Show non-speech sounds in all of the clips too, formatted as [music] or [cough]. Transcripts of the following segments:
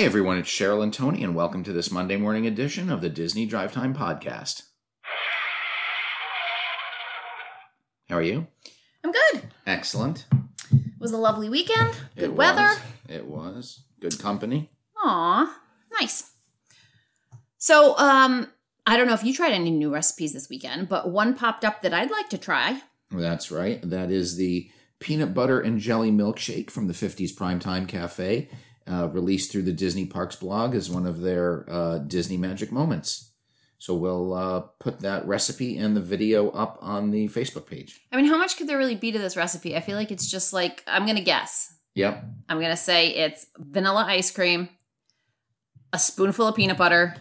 Hey everyone, it's Cheryl and Tony, and welcome to this Monday morning edition of the Disney Drive Time Podcast. How are you? I'm good. Excellent. It was a lovely weekend. Good It weather. was. It was. Good company. Aw, nice. So, um, I don't know if you tried any new recipes this weekend, but one popped up that I'd like to try. That's right. That is the peanut butter and jelly milkshake from the 50s Primetime Cafe, uh, released through the Disney Parks blog as one of their uh, Disney Magic Moments. So we'll uh, put that recipe and the video up on the Facebook page. I mean, how much could there really be to this recipe? I feel like it's just like I'm gonna guess. Yep. I'm gonna say it's vanilla ice cream, a spoonful of peanut butter,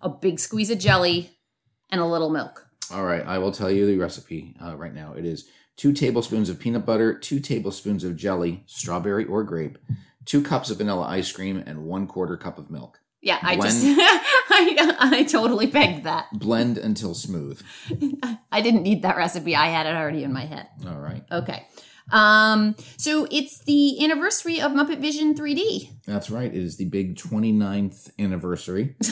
a big squeeze of jelly, and a little milk. All right, I will tell you the recipe uh, right now. It is two tablespoons of peanut butter, two tablespoons of jelly, strawberry or grape, two cups of vanilla ice cream, and one quarter cup of milk. Yeah, I just [laughs] I, I totally pegged that. Blend until smooth. [laughs] I didn't need that recipe. I had it already in my head. All right, Okay. Um, so it's the anniversary of Muppet Vision 3D. that's right. It is the big 29th anniversary. [laughs]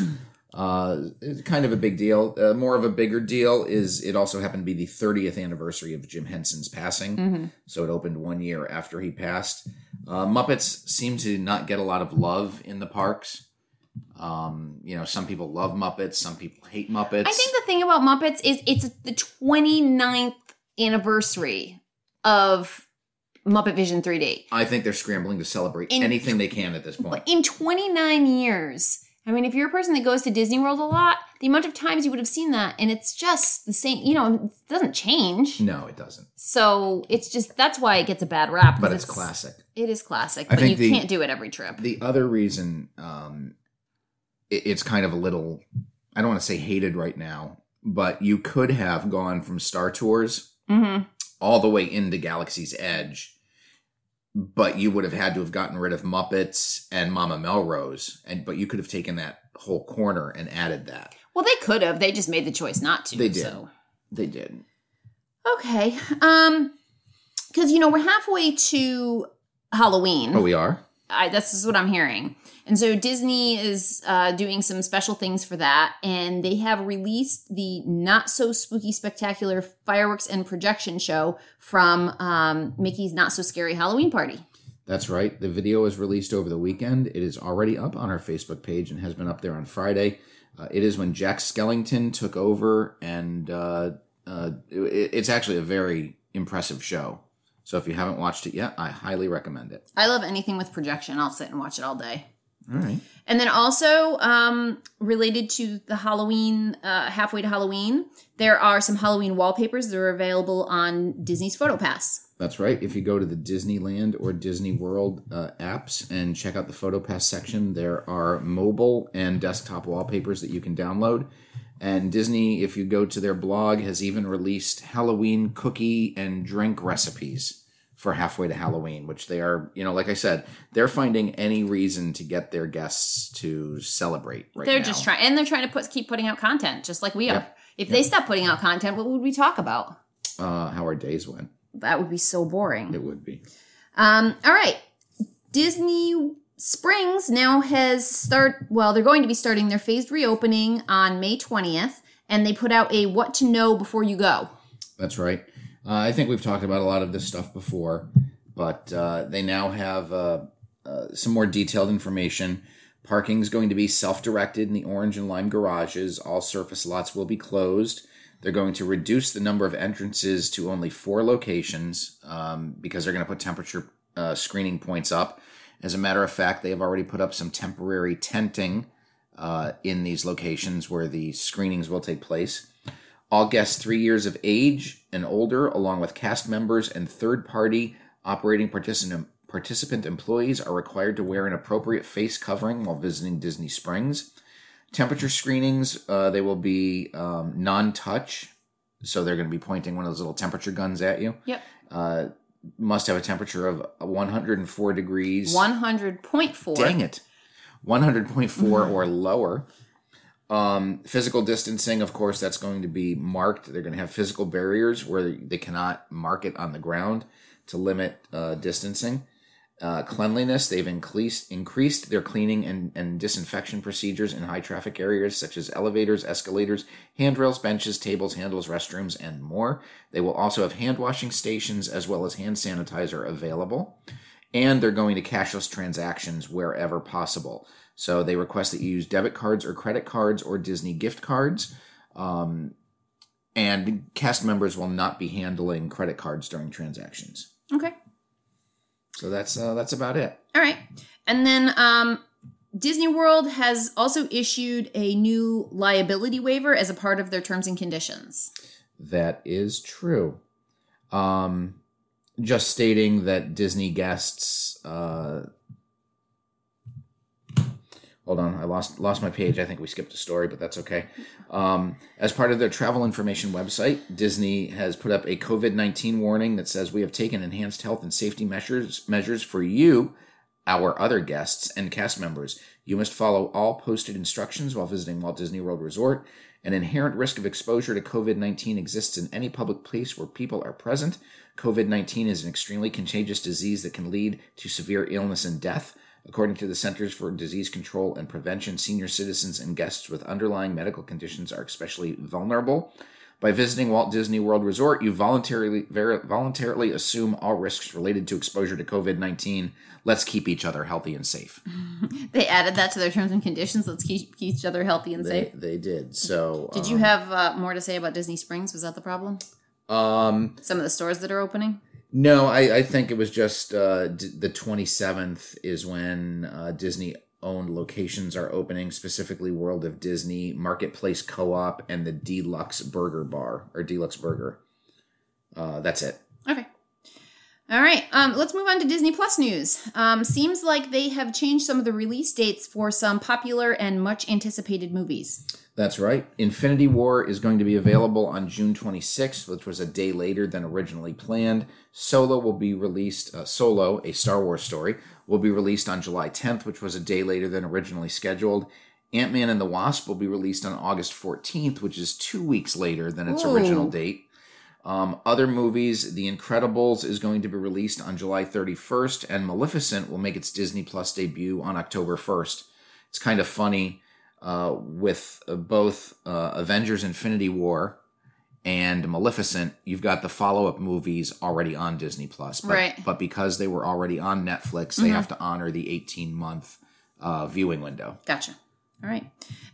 Uh, it's kind of a big deal. Uh, more of a bigger deal is it also happened to be the 30th anniversary of Jim Henson's passing. Mm-hmm. So it opened one year after he passed. Uh, Muppets seem to not get a lot of love in the parks. Um, you know, some people love Muppets, some people hate Muppets. I think the thing about Muppets is it's the 29th anniversary of Muppet Vision 3D. I think they're scrambling to celebrate In- anything they can at this point. In 29 years, I mean, if you're a person that goes to Disney World a lot, the amount of times you would have seen that, and it's just the same, you know, it doesn't change. No, it doesn't. So it's just, that's why it gets a bad rap. But it's classic. It is classic, I but you the- can't do it every trip. The other reason um, it, it's kind of a little, I don't want to say hated right now, but you could have gone from Star Tours mm-hmm. all the way into Galaxy's Edge, but you would have had to have gotten rid of Muppets and Mama Melrose, and but you could have taken that whole corner and added that. Well, they could have. They just made the choice not to. They did. So. They did. Okay. Um, because you know we're halfway to Halloween. Oh, we are. I, this is what I'm hearing. And so Disney is uh, doing some special things for that, and they have released the Not So Spooky Spectacular fireworks and projection show from um, Mickey's Not So Scary Halloween Party. That's right. The video was released over the weekend. It is already up on our Facebook page and has been up there on Friday. Uh, it is when Jack Skellington took over, and uh, uh, it, it's actually a very impressive show. So if you haven't watched it yet, I highly recommend it. I love anything with projection. I'll sit and watch it all day. All right. And then also um, related to the Halloween, uh, halfway to Halloween, there are some Halloween wallpapers that are available on Disney's PhotoPass. That's right. If you go to the Disneyland or Disney World uh, apps and check out the PhotoPass section, there are mobile and desktop wallpapers that you can download. And Disney, if you go to their blog, has even released Halloween cookie and drink recipes for halfway to Halloween, which they are, you know, like I said, they're finding any reason to get their guests to celebrate right they're now. just trying, and they're trying to put keep putting out content, just like we are. Yep. If they stop putting out content, what would we talk about? uh, how our days went. That would be so boring. It would be. Um, all right, Disney Springs now has start. Well, they're going to be starting their phased reopening on May twentieth, and they put out a "What to Know Before You Go." That's right. Uh, I think we've talked about a lot of this stuff before, but uh, they now have uh, uh, some more detailed information. Parking is going to be self directed in the orange and lime garages. All surface lots will be closed. They're going to reduce the number of entrances to only four locations um, because they're going to put temperature uh, screening points up. As a matter of fact, they have already put up some temporary tenting uh, in these locations where the screenings will take place. All guests three years of age and older, along with cast members and third party operating participant, participant employees, are required to wear an appropriate face covering while visiting Disney Springs. Temperature screenings, uh, they will be um, non touch. So they're going to be pointing one of those little temperature guns at you. Yep, Uh, must have a temperature of 104 degrees. one hundred point four. Dang it. 100.4 or lower. Um, physical distancing, of course, that's going to be marked. They're going to have physical barriers where they cannot mark it on the ground to limit uh, distancing. Uh, cleanliness, they've increased increased their cleaning and, and disinfection procedures in high traffic areas such as elevators, escalators, handrails, benches, tables, handles, restrooms, and more. They will also have hand washing stations as well as hand sanitizer available. And they're going to cashless transactions wherever possible. So they request that you use debit cards or credit cards or Disney gift cards. Um, and cast members will not be handling credit cards during transactions. Okay. So that's uh, that's about it. All right. And then um, Disney World has also issued a new liability waiver as a part of their terms and conditions. That is true. Um, just stating that Disney guests. Uh, hold on, I lost lost my page. I think we skipped a story, but that's okay. Um, as part of their travel information website, Disney has put up a COVID nineteen warning that says we have taken enhanced health and safety measures measures for you, our other guests and cast members. You must follow all posted instructions while visiting Walt Disney World Resort. An inherent risk of exposure to COVID 19 exists in any public place where people are present. COVID 19 is an extremely contagious disease that can lead to severe illness and death. According to the Centers for Disease Control and Prevention, senior citizens and guests with underlying medical conditions are especially vulnerable. By visiting Walt Disney World Resort, you voluntarily ver- voluntarily assume all risks related to exposure to COVID 19. Let's keep each other healthy and safe. [laughs] They added that to their terms and conditions. Let's keep, each other healthy and They, safe. they did. So, Did you have uh, more to say about Disney Springs? Was that the problem? um, Some of the stores that are opening? No, I, I think it was just uh, d- the 27th is when uh, Disney owned locations are opening, specifically World of Disney, Marketplace Co op, and the Deluxe Burger Bar or Deluxe Burger. Uh, that's it. Okay. All right. Um, let's move on to Disney Plus news. Um, seems like they have changed some of the release dates for some popular and much anticipated movies. That's right. Infinity War is going to be available on June 26th, which was a day later than originally planned. Solo will be released, uh, Solo, a Star Wars story, will be released on July 10th, which was a day later than originally scheduled. Ant Man and the Wasp will be released on August 14th, which is two weeks later than its Ooh. original date. Um, other movies, The Incredibles is going to be released on July 31st, and Maleficent will make its Disney Plus debut on October 1st. It's kind of funny uh, with uh, both uh, Avengers Infinity War and Maleficent, you've got the follow up movies already on Disney Plus. But, Right. But because they were already on Netflix, they have to honor the 18 month uh, viewing window. Gotcha. All right.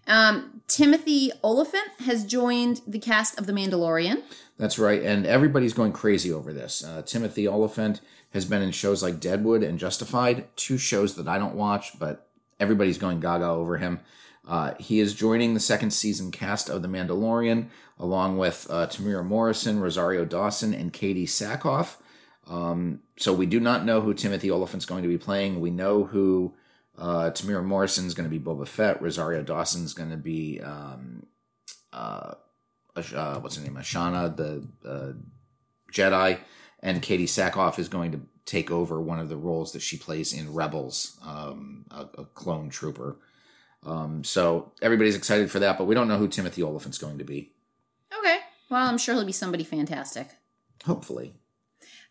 Um, Timothy Olyphant has joined the cast of The Mandalorian. That's right. And everybody's going crazy over this. Uh, Timothy Olyphant has been in shows like Deadwood and Justified, two shows that I don't watch, but everybody's going gaga over him. Uh, he is joining the second season cast of The Mandalorian, along with uh, Temuera Morrison, Rosario Dawson, and Katee Sackhoff. Um, so we do not know who Timothy Olyphant's going to be playing. We know who uh, Temuera Morrison's going to be Boba Fett. Rosario Dawson's going to be um, uh, uh, what's her name, Ashana, the uh, Jedi, and Katee Sackhoff is going to take over one of the roles that she plays in Rebels, um, a, a clone trooper. Um, so everybody's excited for that, but we don't know who Timothy Olyphant's going to be. Okay. Well, I'm sure he'll be somebody fantastic. Hopefully.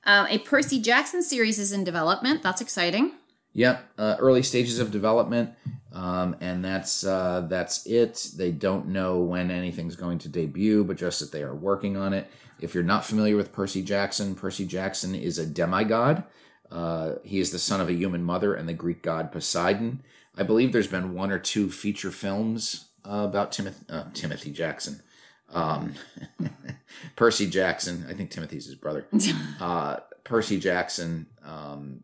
Um, a Percy Jackson series is in development. That's exciting. Yep, uh, early stages of development, um, and that's uh, that's it. They don't know when anything's going to debut, but just that they are working on it. If you're not familiar with Percy Jackson, Percy Jackson is a demigod. Uh, he is the son of a human mother and the Greek god Poseidon. I believe there's been one or two feature films uh, about Timothy uh, Timothy Jackson, um, [laughs] Percy Jackson. I think Timothy's his brother. [laughs] Uh, Percy Jackson. Um,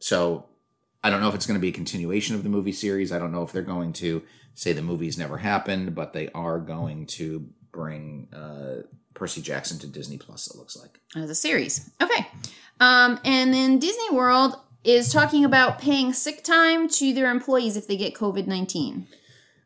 so I don't know if it's going to be a continuation of the movie series. I don't know if they're going to say the movies never happened, but they are going to bring uh, Percy Jackson to Disney Plus. It looks like. as a series. Okay. Um, and then Disney World is talking about paying sick time to their employees if they get COVID 19.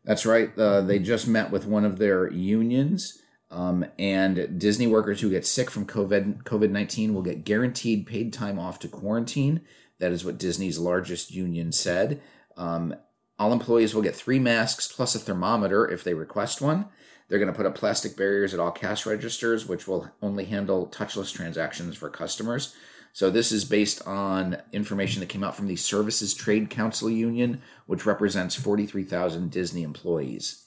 That's right. Uh, they just met with one of their unions, um, and Disney workers who get sick from COVID COVID nineteen will get guaranteed paid time off to quarantine. That is what Disney's largest union said. Um, all employees will get three masks plus a thermometer if they request one. They're going to put up plastic barriers at all cash registers, which will only handle touchless transactions for customers. So this is based on information that came out from the Services Trade Council Union, which represents 43,000 Disney employees.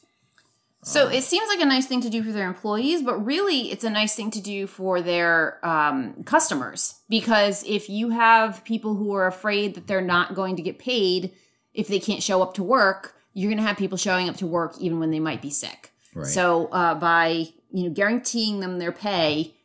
So it seems like a nice thing to do for their employees, but really it's a nice thing to do for their um, customers. Because if you have people who are afraid that they're not going to get paid if they can't show up to work, you're going to have people showing up to work even when they might be sick. Right. So uh, by you know guaranteeing them their pay,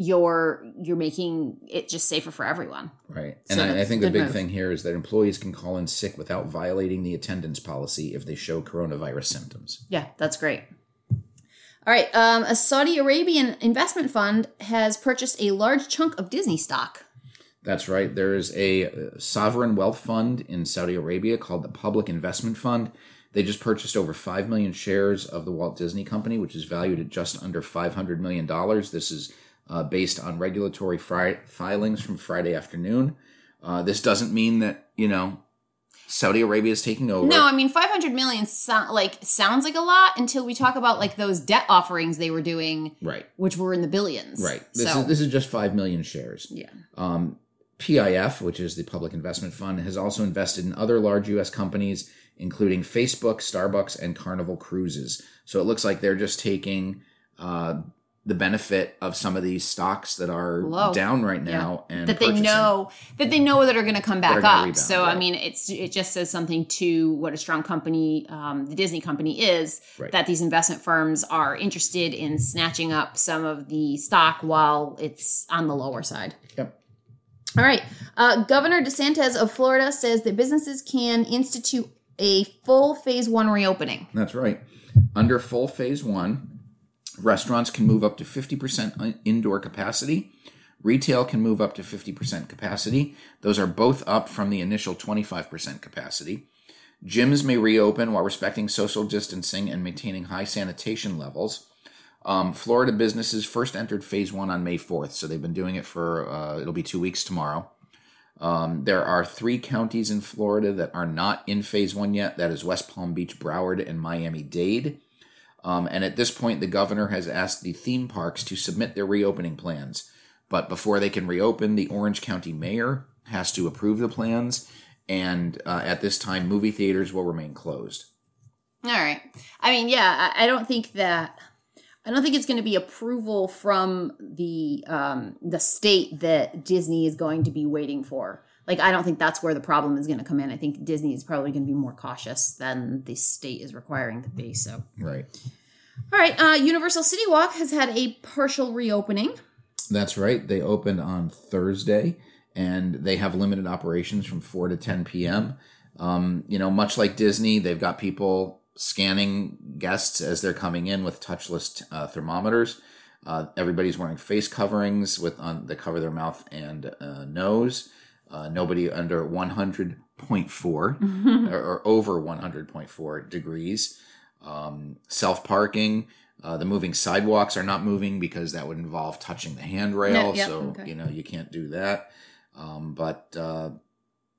you're you're making it just safer for everyone. Right. And So I, I think the big move. thing here is that employees can call in sick without violating the attendance policy if they show coronavirus symptoms. Yeah, that's great. All right, um, a Saudi Arabian investment fund has purchased a large chunk of Disney stock. That's right. There is a uh, sovereign wealth fund in Saudi Arabia called the Public Investment Fund. They just purchased over 5 million shares of the Walt Disney Company, which is valued at just under $500 million. This is uh, based on regulatory fri- filings from Friday afternoon. Uh, this doesn't mean that, you know, Saudi Arabia is taking over. No, I mean 500 million so- like sounds like a lot until we talk about like those debt offerings they were doing Right, which were in the billions. right. This, so, is, this is just 5 million shares. yeah. Um, PIF, which is the Public Investment Fund, has also invested in other large U.S. companies, including Facebook, Starbucks, and Carnival Cruises. So it looks like they're just taking uh, the benefit of some of these stocks that are Low. down right now and that they know that they know that are going to come back up. rebound, so I mean, it's it just says something to what a strong company, um, the Disney company is. Right. That these investment firms are interested in snatching up some of the stock while it's on the lower side. Yep. All right. Uh, Governor DeSantis of Florida says that businesses can institute a full phase one reopening. That's right. Under full phase one, restaurants can move up to 50% indoor capacity. Retail can move up to 50% capacity. Those are both up from the initial 25% capacity. Gyms may reopen while respecting social distancing and maintaining high sanitation levels. Um, Florida businesses first entered phase one on May 4th, so they've been doing it for, uh, it'll be two weeks tomorrow. Um, there are three counties in Florida that are not in phase one yet. That is West Palm Beach, Broward, and Miami Dade. Um, and at this point, the governor has asked the theme parks to submit their reopening plans. But before they can reopen, the Orange County mayor has to approve the plans. And uh, at this time, movie theaters will remain closed. All right. I mean, yeah, I, I don't think that I don't think it's going to be approval from the um, the state that Disney is going to be waiting for. Like, I don't think that's where the problem is going to come in. I think Disney is probably going to be more cautious than the state is requiring to be. So, Right. all right. Uh, Universal City Walk has had a partial reopening. That's right. They opened on Thursday, and they have limited operations from 4 to 10 p.m. Um, you know, much like Disney, they've got people scanning guests as they're coming in with touchless uh, thermometers. Uh, everybody's wearing face coverings with on that cover their mouth and uh, nose. Uh, nobody under 100.4 [laughs] or, or over 100.4 degrees. Um, Self parking. Uh, the moving sidewalks are not moving because that would involve touching the handrail. Yeah, yeah, so, okay. you know, you can't do that. Um, but, uh,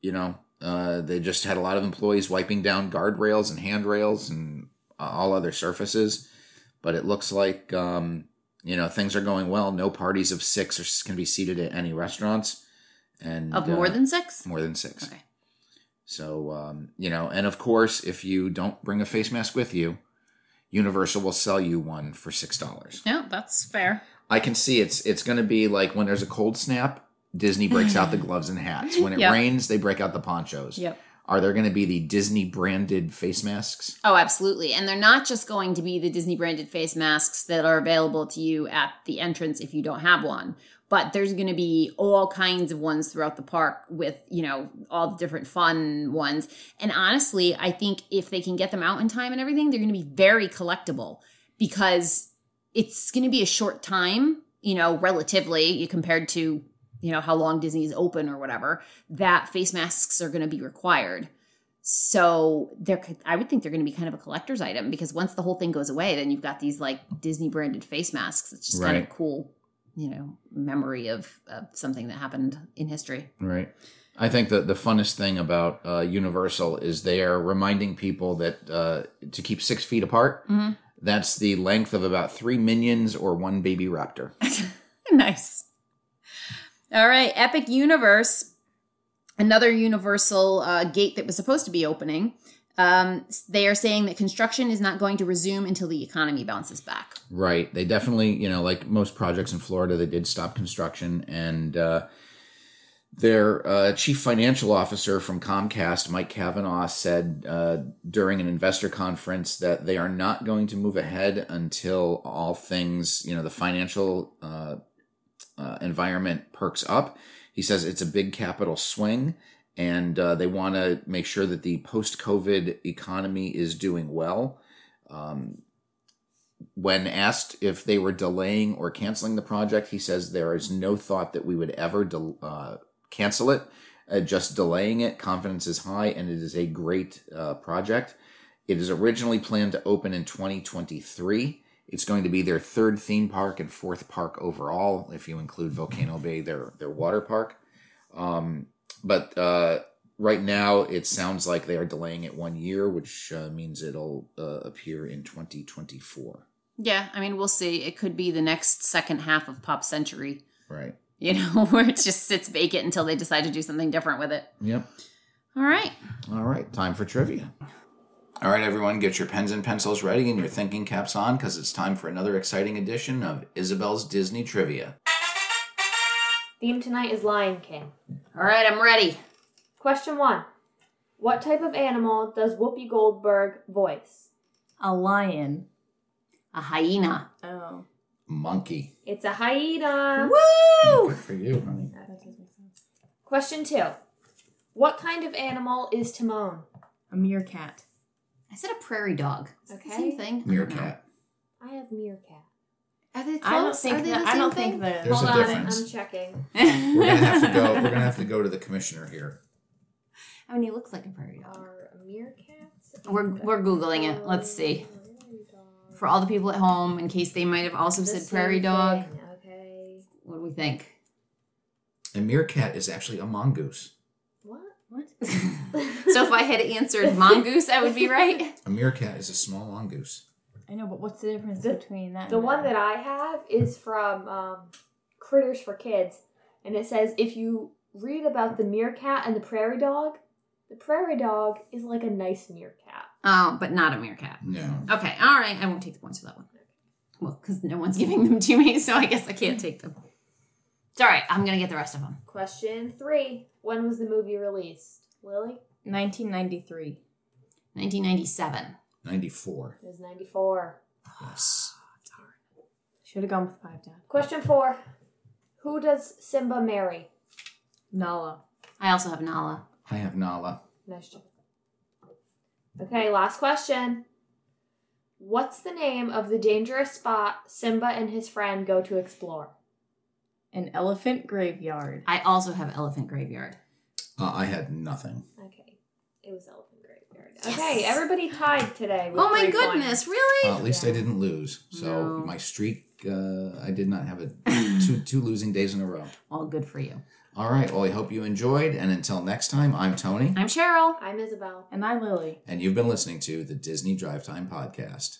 you know, uh, they just had a lot of employees wiping down guardrails and handrails and uh, all other surfaces. But it looks like, um, you know, things are going well. No parties of six are, can be seated at any restaurants. And Of more uh, than six? more than six. Okay. So, um, you know, and of course, if you don't bring a face mask with you, Universal will sell you one for six dollars. Yeah, that's fair. I can see it's it's going to be like when there's a cold snap, Disney breaks out the [laughs] gloves and hats. When it Yep. rains, they break out the ponchos. Yep. Are there going to be the Disney branded face masks? Oh, absolutely. And they're not just going to be the Disney branded face masks that are available to you at the entrance if you don't have one. But there's going to be all kinds of ones throughout the park with, you know, all the different fun ones. And honestly, I think if they can get them out in time and everything, they're going to be very collectible because it's going to be a short time, you know, relatively compared to, you know, how long Disney is open or whatever, that face masks are going to be required. So there, I would think they're going to be kind of a collector's item because once the whole thing goes away, then you've got these like Disney branded face masks. It's just kind of cool, you know, memory of, of something that happened in history. Right. I think that the funnest thing about uh, Universal is they are reminding people that uh, to keep six feet apart. Mhm. That's the length of about three minions or one baby raptor. [laughs] nice. All right, Epic Universe, another Universal uh, gate that was supposed to be opening. Um, they are saying that construction is not going to resume until the economy bounces back. Right. They definitely, you know, like most projects in Florida, they did stop construction. And uh, their uh, chief financial officer from Comcast, Mike Cavanagh, said uh, during an investor conference that they are not going to move ahead until all things, you know, the financial uh, uh, environment perks up. He says it's a big capital swing and uh, they want to make sure that the post-COVID economy is doing well. Um, when asked if they were delaying or canceling the project, he says there is no thought that we would ever de- uh, cancel it. Uh, just delaying it, confidence is high, and it is a great uh, project. It is originally planned to open in 2023. It's going to be their third theme park and fourth park overall, if you include Volcano Bay, their their water park. Um, but uh, right now it sounds like they are delaying it one year, which uh, means it'll uh, appear in 2024. Yeah, I mean, we'll see. It could be the next second half of Pop Century, Right. you know, [laughs] where it just sits vacant until they decide to do something different with it. Yep. All right. All right. Time for trivia. All right, everyone, get your pens and pencils ready and your thinking caps on because it's time for another exciting edition of Isabel's Disney Trivia. Theme tonight is Lion King. All right, I'm ready. Question one What type of animal does Whoopi Goldberg voice? A lion. A hyena. Oh. Monkey. It's a hyena. Woo! Good for you, honey. Question two What kind of animal is Timon? A meerkat. I said a prairie dog. Is that the Okay. same thing? Meerkat. I have meerkat. Are they close? I don't think Are they that. the I don't thing? think that. There's Hold a on, difference. I'm checking. We're gonna have to go. [laughs] We're gonna have to go to the commissioner here. I mean, he looks like a prairie dog. Are meerkats? We're we're googling it. Let's see. For all the people at home, in case they might have also The said prairie dog. thing, Okay. What do we think? A meerkat is actually a mongoose. What? What? [laughs] so if I had answered mongoose, I would be right. A meerkat is a small mongoose. I know, but what's the difference The- between that? The and one that I have is from um, Critters for Kids, and it says if you read about the meerkat and the prairie dog, the prairie dog is like a nice meerkat. Oh, but not a meerkat. No. Okay, all right. I won't take the points for that one. Well, because no one's [laughs] giving them to me, so I guess I can't take them. It's all right. I'm gonna get the rest of them. Question three: When was the movie released? Lily, 1993. 1997. 94. it was ninety four. Yes. Should have gone with five, Dad. Question four: Who does Simba marry? Nala. I also have Nala. I have Nala. Nice job. Okay, last question. What's the name of the dangerous spot Simba and his friend go to explore? An elephant graveyard. I also have Elephant Graveyard. Uh, I had nothing. Okay, it was Elephant Graveyard. Yes. Okay, everybody tied today. With Oh my three goodness! points. Really? Uh, at least I didn't lose. So No. my streak, uh, I did not have a two two losing days in a row. All good for you. All right. Well, I hope you enjoyed. And until next time, I'm Tony, I'm Cheryl. I'm Isabel. And I'm Lily. and you've been listening to the Disney Drive Time Podcast.